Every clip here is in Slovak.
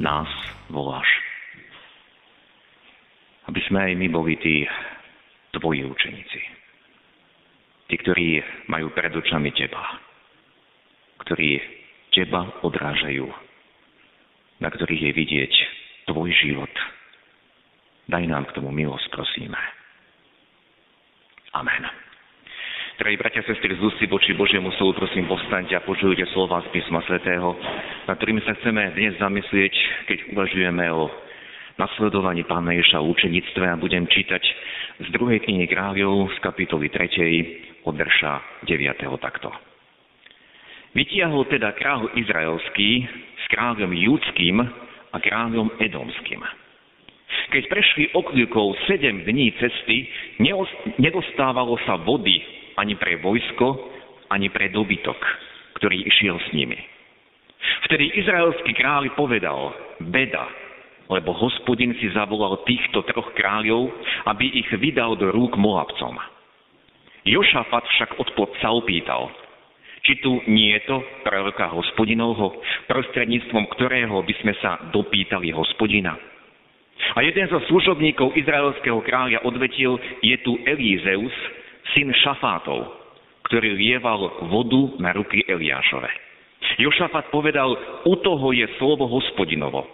nás voláš. Aby sme aj my boli tí tvoji učeníci. Tí, ktorí majú pred očami teba. Ktorí teba odrážajú. Na ktorých je vidieť tvoj život. Daj nám k tomu milosť, prosíme. Amen. Drahí bratia a sestry, z voči Božiemu slovu, prosím, povstaňte a počujte slova z písma svätého, na ktorými sa chceme dnes zamyslieť, keď uvažujeme o nasledovaní Pána Ježa v učenictve a budem čítať z druhej knihy kráľov z kapitoly 3. od verša 9. takto. Vytiahol teda kráľ izraelský s kráľom judským a kráľom edomským. Keď prešli okľukov sedem dní cesty, nedostávalo sa vody ani pre vojsko, ani pre dobytok, ktorý išiel s nimi. Vtedy izraelský kráľ povedal, beda, lebo hospodin si zavolal týchto troch kráľov, aby ich vydal do rúk Moabcom. Jošafat však odpod sa opýtal, či tu nie je to proroka hospodinovho, prostredníctvom ktorého by sme sa dopýtali hospodina. A jeden zo služobníkov izraelského kráľa odvetil, je tu Elízeus, syn Šafátov, ktorý lieval vodu na ruky Eliášove. Jošafat povedal, u toho je slovo hospodinovo.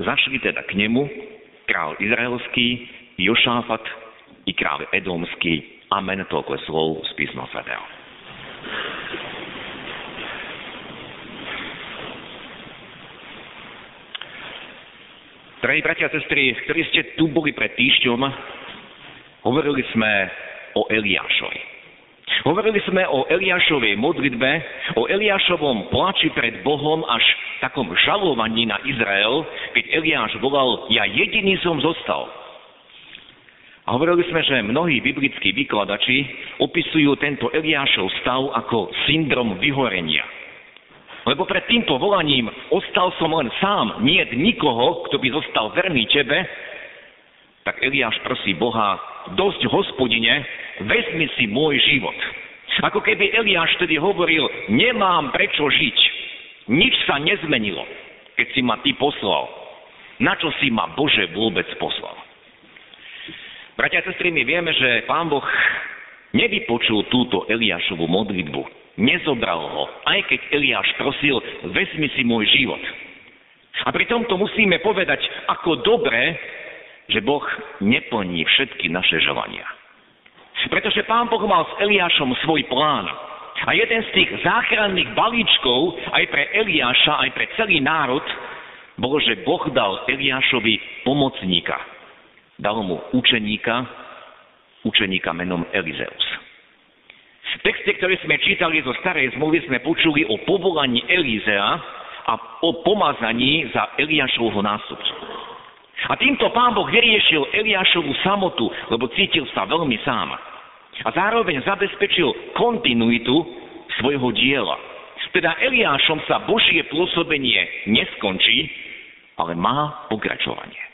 Zašli teda k nemu král izraelský, Jošafat i král edomský. Amen, toľko slov z písma svätého. Drahí bratia a sestry, ktorí ste tu boli pred týždňom, hovorili sme o Eliášovi. Hovorili sme o Eliášovej modlitbe, o Eliášovom plači pred Bohom až takom žalovaní na Izrael, keď Eliáš volal, ja jediný som zostal. A hovorili sme, že mnohí biblickí vykladači opisujú tento Eliášov stav ako syndrom vyhorenia. Lebo pred týmto volaním ostal som len sám, nie nikoho, kto by zostal verný tebe, tak Eliáš prosí Boha, dosť hospodine, vezmi si môj život. Ako keby Eliáš tedy hovoril, nemám prečo žiť. Nič sa nezmenilo, keď si ma ty poslal. Na čo si ma Bože vôbec poslal? Bratia a sestry, my vieme, že Pán Boh nevypočul túto Eliášovú modlitbu. Nezobral ho, aj keď Eliáš prosil, vezmi si môj život. A pri tomto musíme povedať, ako dobre že Boh neplní všetky naše želania. Pretože pán Boh mal s Eliášom svoj plán. A jeden z tých záchranných balíčkov aj pre Eliáša, aj pre celý národ, bolo, že Boh dal Eliášovi pomocníka. Dal mu učeníka, učeníka menom Elizeus. V texte, ktorý sme čítali zo starej zmluvy, sme počuli o povolaní Elizea a o pomazaní za Eliášovho nástupcu. A týmto pán Boh vyriešil Eliášovú samotu, lebo cítil sa veľmi sám. A zároveň zabezpečil kontinuitu svojho diela. Teda Eliášom sa Božie pôsobenie neskončí, ale má pokračovanie.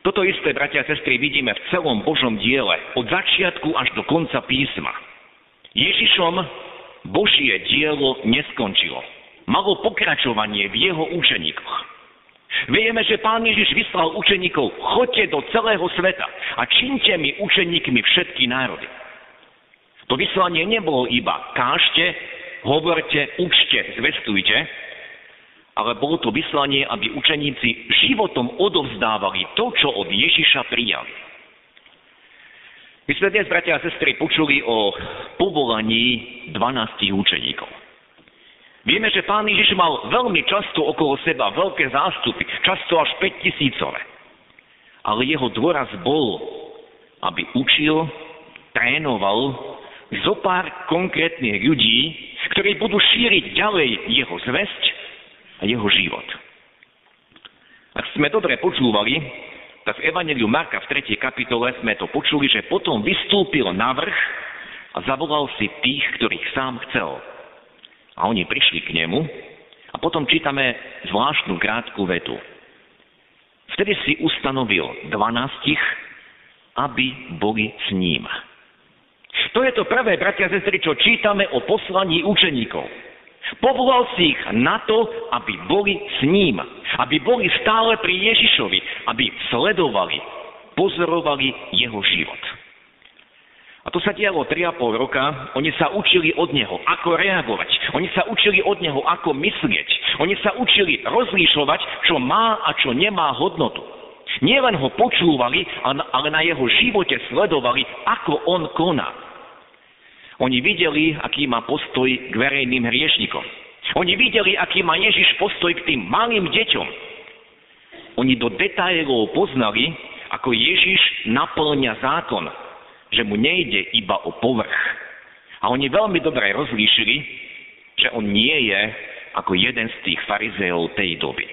Toto isté, bratia a sestry, vidíme v celom Božom diele, od začiatku až do konca písma. Ježišom Božie dielo neskončilo. Malo pokračovanie v jeho učeníkoch. Vieme, že Pán Ježiš vyslal učeníkov, choďte do celého sveta a činte mi učeníkmi všetky národy. To vyslanie nebolo iba kážte, hovorte, učte, zvestujte, ale bolo to vyslanie, aby učeníci životom odovzdávali to, čo od Ježiša prijali. My sme dnes, bratia a sestry, počuli o povolaní 12 učeníkov. Vieme, že pán Ježiš mal veľmi často okolo seba veľké zástupy, často až 5 tisícové. Ale jeho dôraz bol, aby učil, trénoval zo pár konkrétnych ľudí, ktorí budú šíriť ďalej jeho zväzť a jeho život. Ak sme dobre počúvali, tak v Evangeliu Marka v 3. kapitole sme to počuli, že potom vystúpil na vrch a zavolal si tých, ktorých sám chcel. A oni prišli k nemu a potom čítame zvláštnu krátku vetu. Vtedy si ustanovil dvanástich, aby boli s ním. To je to prvé, bratia a sestry, čo čítame o poslaní učeníkov. Povolal si ich na to, aby boli s ním, aby boli stále pri Ježišovi, aby sledovali, pozorovali jeho život. To sa dialo 3,5 roka. Oni sa učili od neho, ako reagovať. Oni sa učili od neho, ako myslieť. Oni sa učili rozlíšovať, čo má a čo nemá hodnotu. Nielen ho počúvali, ale na jeho živote sledovali, ako on koná. Oni videli, aký má postoj k verejným hriešnikom. Oni videli, aký má Ježiš postoj k tým malým deťom. Oni do detailov poznali, ako Ježiš naplňa zákon, že mu nejde iba o povrch. A oni veľmi dobre rozlíšili, že on nie je ako jeden z tých farizeov tej doby.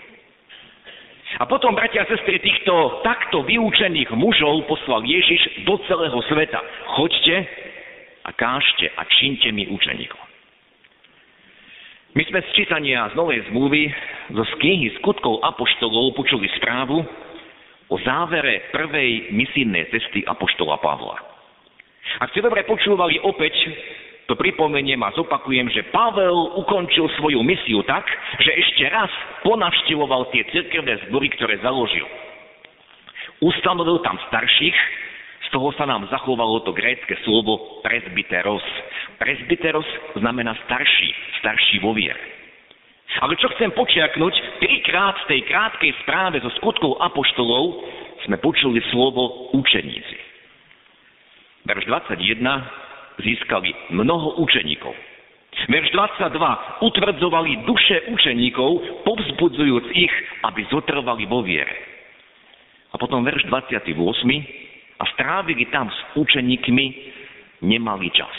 A potom, bratia a sestry, týchto takto vyučených mužov poslal Ježiš do celého sveta. Choďte a kážte a činte mi učeníkov. My sme z čítania z Novej zmluvy, zo z knihy skutkov Apoštolov počuli správu o závere prvej misijnej cesty Apoštola Pavla. Ak ste dobre počúvali opäť, to pripomeniem a zopakujem, že Pavel ukončil svoju misiu tak, že ešte raz ponavštevoval tie cirkevné zbory, ktoré založil. Ustanovil tam starších, z toho sa nám zachovalo to grécke slovo presbyteros. Presbyteros znamená starší, starší vo viere. Ale čo chcem počiaknúť, trikrát v tej krátkej správe zo skutkov apoštolov sme počuli slovo učeníci. Verš 21 získali mnoho učeníkov. Verš 22 utvrdzovali duše učeníkov, povzbudzujúc ich, aby zotrvali vo viere. A potom verš 28 a strávili tam s učeníkmi nemali čas.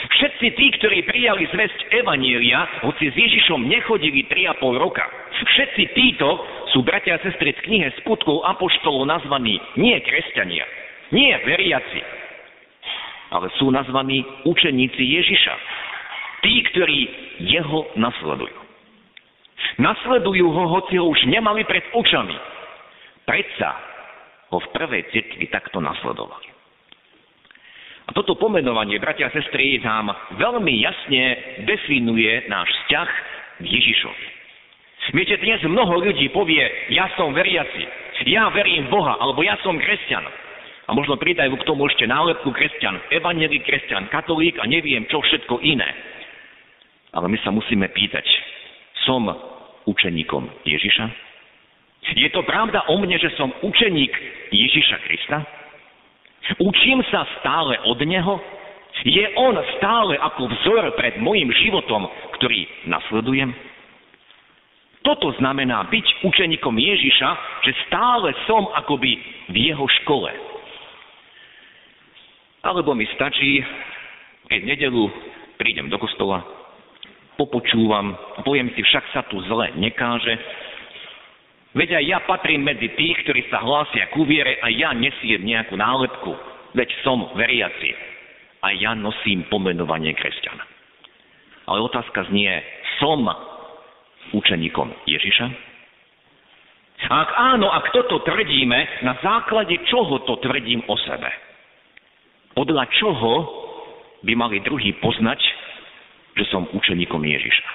Všetci tí, ktorí prijali zväzť Evanielia, hoci s Ježišom nechodili 3,5 roka, všetci títo sú bratia a sestry z knihe skutkov apoštolov nazvaní nie kresťania, nie veriaci, ale sú nazvaní učeníci Ježiša. Tí, ktorí jeho nasledujú. Nasledujú ho, hoci ho už nemali pred očami. Predsa ho v prvej cirkvi takto nasledovali. A toto pomenovanie, bratia a sestry, nám veľmi jasne definuje náš vzťah k Ježišovi. Viete, dnes mnoho ľudí povie, ja som veriaci, ja verím Boha, alebo ja som kresťan. A možno pridajú k tomu ešte nálepku kresťan, evangelík kresťan, katolík a neviem čo všetko iné. Ale my sa musíme pýtať, som učeníkom Ježiša? Je to pravda o mne, že som učeník Ježiša Krista? Učím sa stále od Neho? Je On stále ako vzor pred môjim životom, ktorý nasledujem? Toto znamená byť učeníkom Ježiša, že stále som akoby v jeho škole. Alebo mi stačí, keď nedelu prídem do kostola, popočúvam, poviem si, však sa tu zle nekáže, Veď aj ja patrím medzi tých, ktorí sa hlásia ku viere a ja nesiem nejakú nálepku. Veď som veriaci. A ja nosím pomenovanie kresťana. Ale otázka znie, som učeníkom Ježiša? Ak áno, ak toto tvrdíme, na základe čoho to tvrdím o sebe? Podľa čoho by mali druhí poznať, že som učeníkom Ježiša?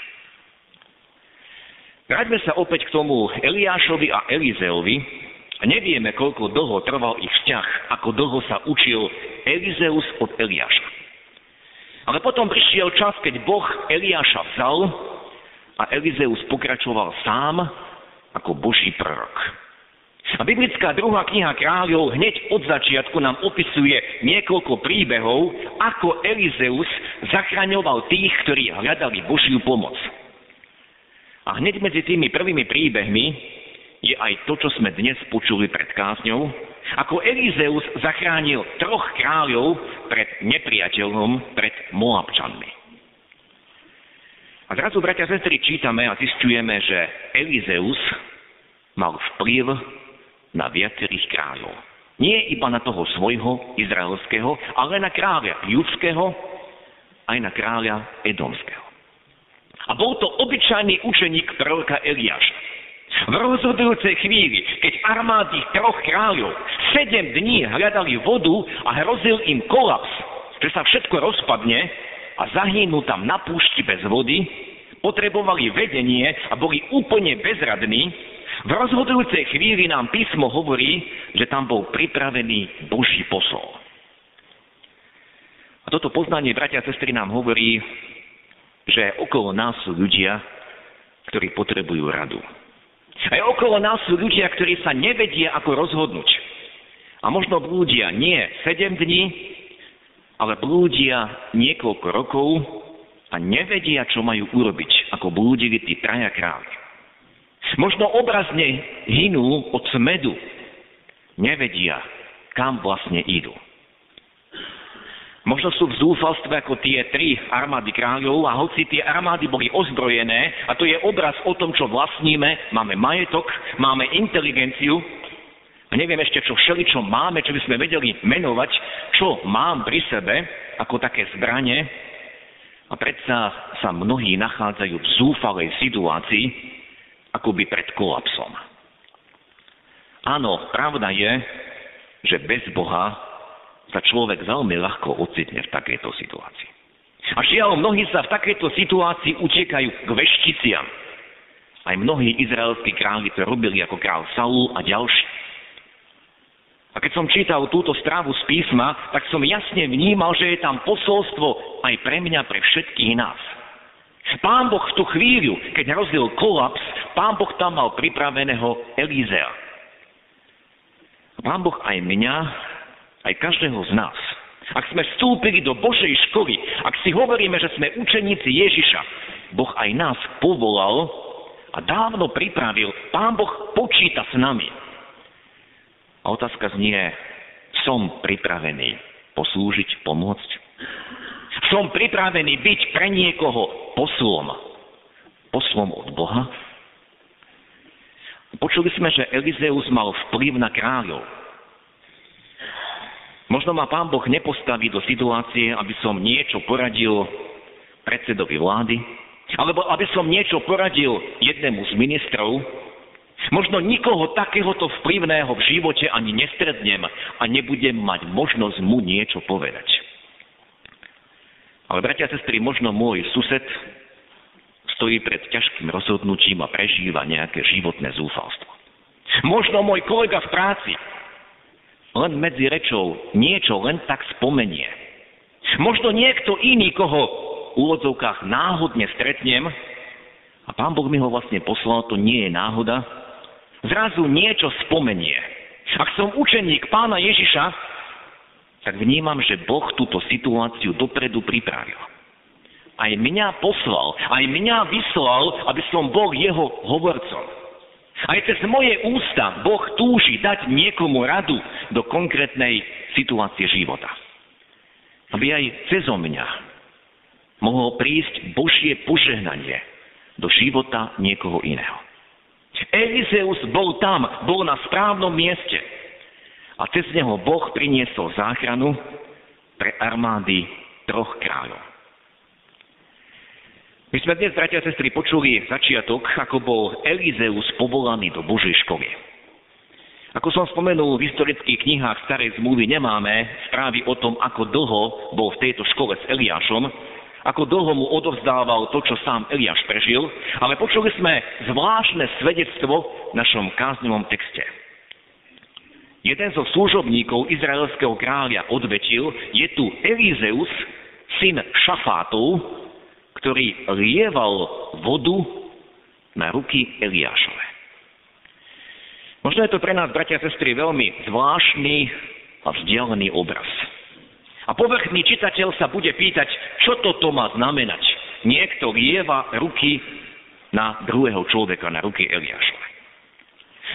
Vráťme sa opäť k tomu Eliášovi a Elizeovi. Nevieme, koľko dlho trval ich vzťah, ako dlho sa učil Elizeus od Eliáša. Ale potom prišiel čas, keď Boh Eliáša vzal a Elizeus pokračoval sám ako Boží prorok. A biblická druhá kniha kráľov hneď od začiatku nám opisuje niekoľko príbehov, ako Elizeus zachraňoval tých, ktorí hľadali Božiu pomoc. A hneď medzi tými prvými príbehmi je aj to, čo sme dnes počuli pred kázňou, ako Elizeus zachránil troch kráľov pred nepriateľom, pred Moabčanmi. A zrazu, bratia a sestry, čítame a zistujeme, že Elizeus mal vplyv na viacerých kráľov. Nie iba na toho svojho, izraelského, ale na kráľa judského, aj na kráľa edomského. A bol to obyčajný učeník proroka Eliáša. V rozhodujúcej chvíli, keď armády troch kráľov sedem dní hľadali vodu a hrozil im kolaps, že sa všetko rozpadne a zahynú tam na púšti bez vody, potrebovali vedenie a boli úplne bezradní, v rozhodujúcej chvíli nám písmo hovorí, že tam bol pripravený Boží posol. A toto poznanie, bratia a sestry, nám hovorí, že okolo nás sú ľudia, ktorí potrebujú radu. Aj okolo nás sú ľudia, ktorí sa nevedia, ako rozhodnúť. A možno blúdia nie 7 dní, ale blúdia niekoľko rokov a nevedia, čo majú urobiť, ako blúdili tí traja králi. Možno obrazne hinú od smedu. Nevedia, kam vlastne idú. Možno sú v zúfalstve ako tie tri armády kráľov a hoci tie armády boli ozbrojené a to je obraz o tom, čo vlastníme, máme majetok, máme inteligenciu neviem ešte, čo všeličo máme, čo by sme vedeli menovať, čo mám pri sebe ako také zbranie a predsa sa mnohí nachádzajú v zúfalej situácii, akoby pred kolapsom. Áno, pravda je, že bez Boha sa človek veľmi ľahko ocitne v takejto situácii. A žiaľ, mnohí sa v takejto situácii utekajú k vešticiam. Aj mnohí izraelskí králi to robili ako král Saul a ďalší. A keď som čítal túto strávu z písma, tak som jasne vnímal, že je tam posolstvo aj pre mňa, pre všetkých nás. Pán Boh v tú chvíľu, keď rozdiel kolaps, Pán Boh tam mal pripraveného Elízea. Pán Boh aj mňa, aj každého z nás. Ak sme vstúpili do Božej školy, ak si hovoríme, že sme učeníci Ježiša, Boh aj nás povolal a dávno pripravil. Pán Boh počíta s nami. A otázka znie, som pripravený poslúžiť, pomôcť? Som pripravený byť pre niekoho poslom. Poslom od Boha? Počuli sme, že Elizeus mal vplyv na kráľov. Možno ma pán Boh nepostaví do situácie, aby som niečo poradil predsedovi vlády, alebo aby som niečo poradil jednému z ministrov. Možno nikoho takéhoto vplyvného v živote ani nestretnem a nebudem mať možnosť mu niečo povedať. Ale bratia a sestry, možno môj sused stojí pred ťažkým rozhodnutím a prežíva nejaké životné zúfalstvo. Možno môj kolega v práci len medzi rečou niečo len tak spomenie. Možno niekto iný, koho v úvodzovkách náhodne stretnem, a pán Boh mi ho vlastne poslal, to nie je náhoda, zrazu niečo spomenie. Ak som učeník pána Ježiša, tak vnímam, že Boh túto situáciu dopredu pripravil. Aj mňa poslal, aj mňa vyslal, aby som bol jeho hovorcom. Aj cez moje ústa Boh túži dať niekomu radu do konkrétnej situácie života. Aby aj cez mňa mohlo prísť Božie požehnanie do života niekoho iného. Elizeus bol tam, bol na správnom mieste a cez neho Boh priniesol záchranu pre armády troch kráľov. My sme dnes, bratia a sestry, počuli začiatok, ako bol Elizeus povolaný do Božej školy. Ako som spomenul, v historických knihách starej zmluvy nemáme správy o tom, ako dlho bol v tejto škole s Eliášom, ako dlho mu odovzdával to, čo sám Eliáš prežil, ale počuli sme zvláštne svedectvo v našom kázňovom texte. Jeden zo služobníkov izraelského kráľa odvetil, je tu Elizeus, syn Šafátov, ktorý lieval vodu na ruky Eliášove. Možno je to pre nás, bratia a sestry, veľmi zvláštny a vzdialený obraz. A povrchný čitateľ sa bude pýtať, čo toto má znamenať. Niekto lieva ruky na druhého človeka, na ruky Eliášove.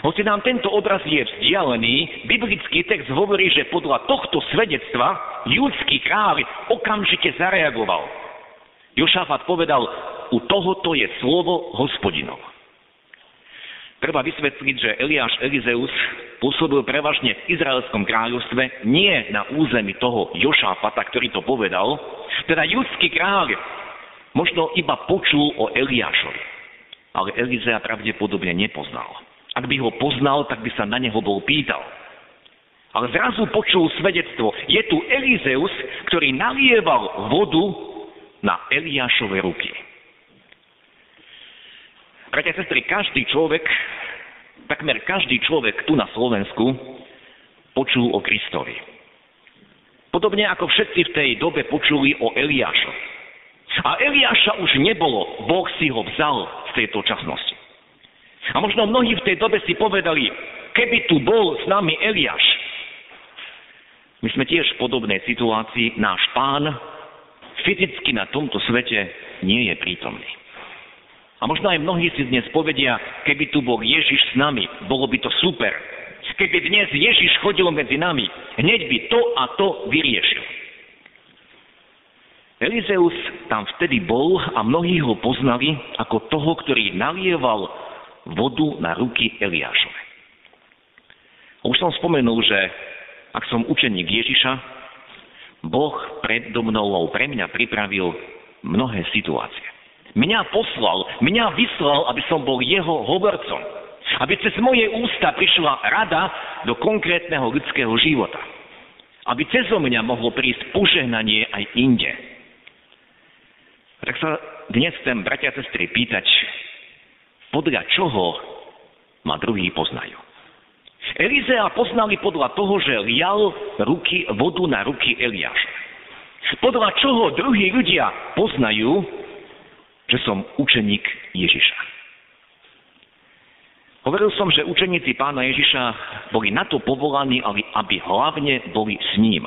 Hoci nám tento obraz je vzdialený, biblický text hovorí, že podľa tohto svedectva judský kráľ okamžite zareagoval. Jošafat povedal, u tohoto je slovo hospodinov. Treba vysvetliť, že Eliáš Elizeus pôsobil prevažne v Izraelskom kráľovstve, nie na území toho Jošáfata, ktorý to povedal. Teda judský kráľ možno iba počul o Eliášovi, ale Elizea pravdepodobne nepoznal. Ak by ho poznal, tak by sa na neho bol pýtal. Ale zrazu počul svedectvo. Je tu Elizeus, ktorý nalieval vodu na Eliášove ruky. Bratia sestry, každý človek, takmer každý človek tu na Slovensku počul o Kristovi. Podobne ako všetci v tej dobe počuli o Eliášovi. A Eliáša už nebolo, Boh si ho vzal z tejto časnosti. A možno mnohí v tej dobe si povedali, keby tu bol s nami Eliáš. My sme tiež v podobnej situácii, náš pán fyzicky na tomto svete nie je prítomný. A možno aj mnohí si dnes povedia, keby tu bol Ježiš s nami, bolo by to super. Keby dnes Ježiš chodil medzi nami, hneď by to a to vyriešil. Elizeus tam vtedy bol a mnohí ho poznali ako toho, ktorý nalieval vodu na ruky Eliášove. Už som spomenul, že ak som učeník Ježiša, Boh predo mnou pre mňa pripravil mnohé situácie. Mňa poslal, mňa vyslal, aby som bol jeho hovorcom. Aby cez moje ústa prišla rada do konkrétneho ľudského života. Aby cez mňa mohlo prísť požehnanie aj inde. Tak sa dnes chcem, bratia a sestry, pýtať, podľa čoho ma druhý poznajú. Elizea poznali podľa toho, že lial ruky, vodu na ruky Eliáša. Podľa čoho druhí ľudia poznajú, že som učeník Ježiša. Hovoril som, že učeníci pána Ježiša boli na to povolaní, aby hlavne boli s ním,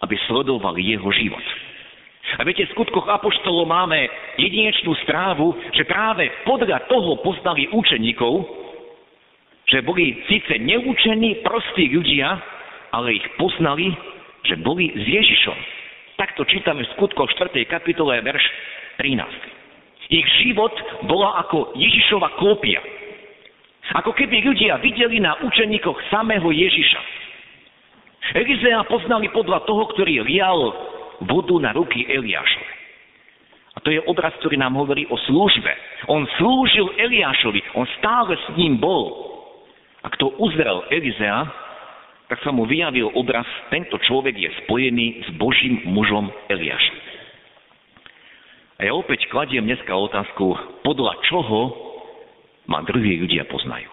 aby sledovali jeho život. A viete, v skutkoch Apoštolov máme jedinečnú strávu, že práve podľa toho poznali učeníkov, že boli síce neučení, prostí ľudia, ale ich poznali, že boli s Ježišom. Takto čítame v skutkoch 4. kapitole, verš 13. Ich život bola ako Ježišova kópia. Ako keby ľudia videli na učeníkoch samého Ježiša. Elizea poznali podľa toho, ktorý lial vodu na ruky Eliášovi. A to je obraz, ktorý nám hovorí o službe. On slúžil Eliášovi, on stále s ním bol. A kto uzrel Elizea, tak sa mu vyjavil obraz, tento človek je spojený s Božím mužom Eliášom. A ja opäť kladiem dneska otázku, podľa čoho ma druhí ľudia poznajú.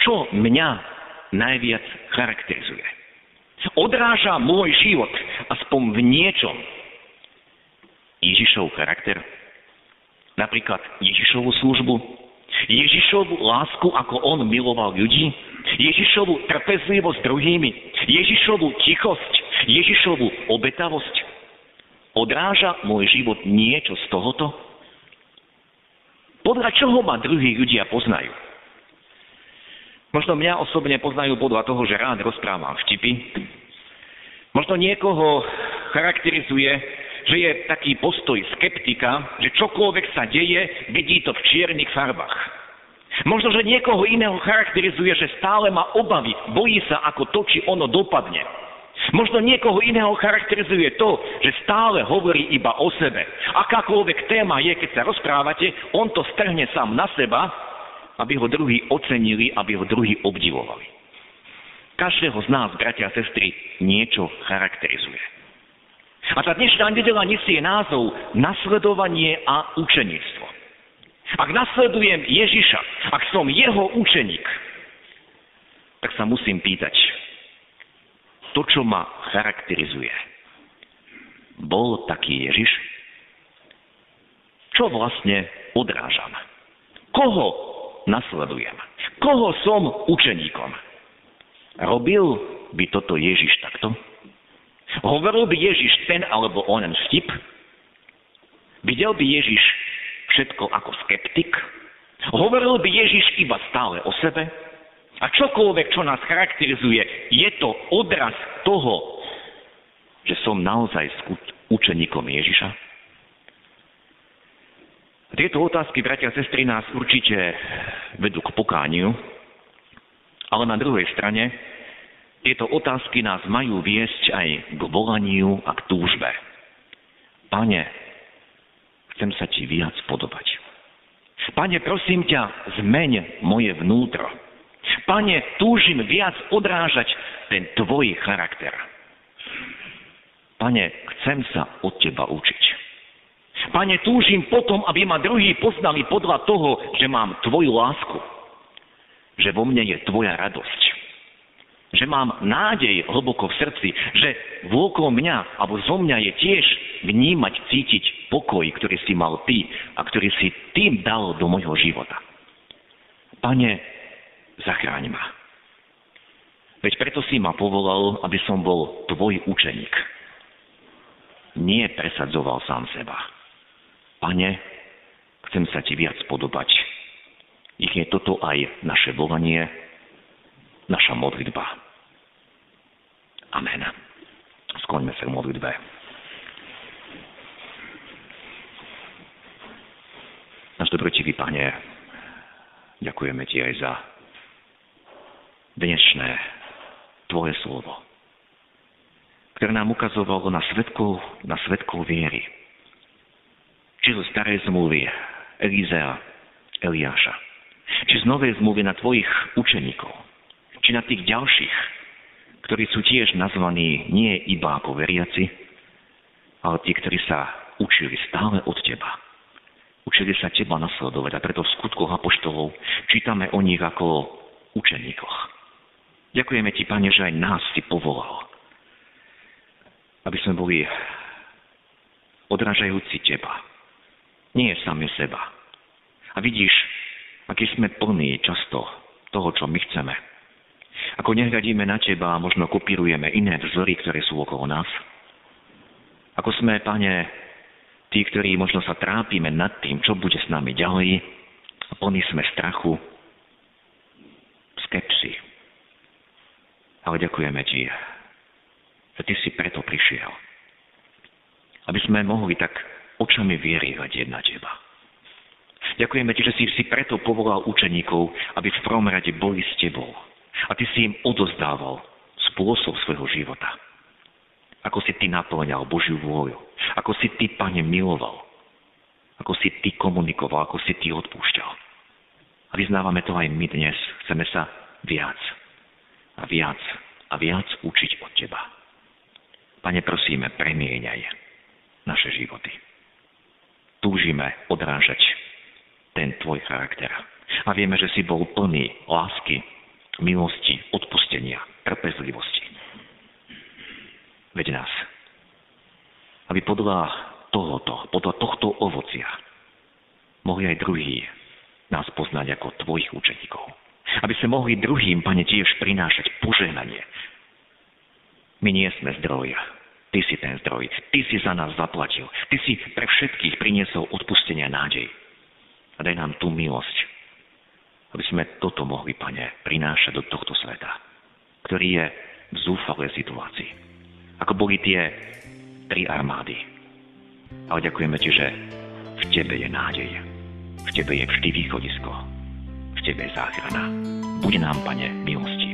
Čo mňa najviac charakterizuje? Odráža môj život aspoň v niečom Ježišov charakter? Napríklad Ježišovú službu, Ježišovú lásku, ako on miloval ľudí, Ježišovú trpezlivosť druhými, Ježišovú tichosť, Ježišovú obetavosť. Odráža môj život niečo z tohoto? Podľa čoho ma druhí ľudia poznajú? Možno mňa osobne poznajú podľa toho, že rád rozprávam vtipy. Možno niekoho charakterizuje, že je taký postoj skeptika, že čokoľvek sa deje, vidí to v čiernych farbách. Možno, že niekoho iného charakterizuje, že stále má obavy, bojí sa, ako to, či ono dopadne. Možno niekoho iného charakterizuje to, že stále hovorí iba o sebe. Akákoľvek téma je, keď sa rozprávate, on to strhne sám na seba, aby ho druhí ocenili, aby ho druhí obdivovali. Každého z nás, bratia a sestry, niečo charakterizuje. A tá dnešná nedela nesie názov Nasledovanie a učeníctvo. Ak nasledujem Ježiša, ak som jeho učeník, tak sa musím pýtať, to, čo ma charakterizuje. Bol taký Ježiš? Čo vlastne odrážam? Koho nasledujem? Koho som učeníkom? Robil by toto Ježiš takto? Hovoril by Ježiš ten alebo onen vtip? Videl by Ježiš všetko ako skeptik? Hovoril by Ježiš iba stále o sebe? A čokoľvek, čo nás charakterizuje, je to odraz toho, že som naozaj učeníkom Ježiša. Tieto otázky, bratia a sestry, nás určite vedú k pokániu, ale na druhej strane tieto otázky nás majú viesť aj k volaniu a k túžbe. Pane, chcem sa ti viac podobať. Pane, prosím ťa, zmeň moje vnútro. Pane, túžim viac odrážať ten tvoj charakter. Pane, chcem sa od teba učiť. Pane, túžim potom, aby ma druhí poznali podľa toho, že mám tvoju lásku. Že vo mne je tvoja radosť. Že mám nádej hlboko v srdci, že vôkolo mňa alebo zo mňa je tiež vnímať, cítiť pokoj, ktorý si mal ty a ktorý si tým dal do môjho života. Pane, zachráň ma. Veď preto si ma povolal, aby som bol tvoj učeník. Nie presadzoval sám seba. Pane, chcem sa ti viac podobať. Ich je toto aj naše volanie, naša modlitba. Amen. Skloňme sa v modlitbe. Náš dobrotivý Pane, ďakujeme Ti aj za dnešné Tvoje slovo, ktoré nám ukazovalo na svetkov, na svetkov viery. Či starej zmluvy Elizea, Eliáša, či z novej zmluvy na Tvojich učeníkov, či na tých ďalších, ktorí sú tiež nazvaní nie iba ako veriaci, ale tí, ktorí sa učili stále od Teba Učili sa teba nasledovať a preto v skutkoch apoštolov čítame o nich ako učeníkoch. Ďakujeme ti, Pane, že aj nás si povolal, aby sme boli odrážajúci teba. Nie sami seba. A vidíš, aký sme plní často toho, čo my chceme. Ako nehľadíme na teba a možno kopírujeme iné vzory, ktoré sú okolo nás. Ako sme, pane, tí, ktorí možno sa trápime nad tým, čo bude s nami ďalej, plní sme strachu, skepsy. Ale ďakujeme ti, že ty si preto prišiel. Aby sme mohli tak očami viery hľadieť na teba. Ďakujeme ti, že si si preto povolal učeníkov, aby v prvom rade boli s tebou. A ty si im odozdával spôsob svojho života. Ako si ty naplňal Božiu vôľu ako si Ty, Pane, miloval. Ako si Ty komunikoval, ako si Ty odpúšťal. A vyznávame to aj my dnes. Chceme sa viac a viac a viac učiť od Teba. Pane, prosíme, premieňaj naše životy. Túžime odrážať ten Tvoj charakter. A vieme, že si bol plný lásky, milosti, odpustenia, trpezlivosti. Veď nás aby podľa tohoto, podľa tohto ovocia mohli aj druhí nás poznať ako tvojich učeníkov. Aby sme mohli druhým, Pane, tiež prinášať požehnanie. My nie sme zdroj. Ty si ten zdroj. Ty si za nás zaplatil. Ty si pre všetkých priniesol odpustenia nádej. A daj nám tú milosť, aby sme toto mohli, Pane, prinášať do tohto sveta, ktorý je v zúfalej situácii. Ako boli tie tri armády. Ale ďakujeme ti, že v tebe je nádej. V tebe je vždy východisko. V tebe je záchrana. Buď nám, pane, milosť.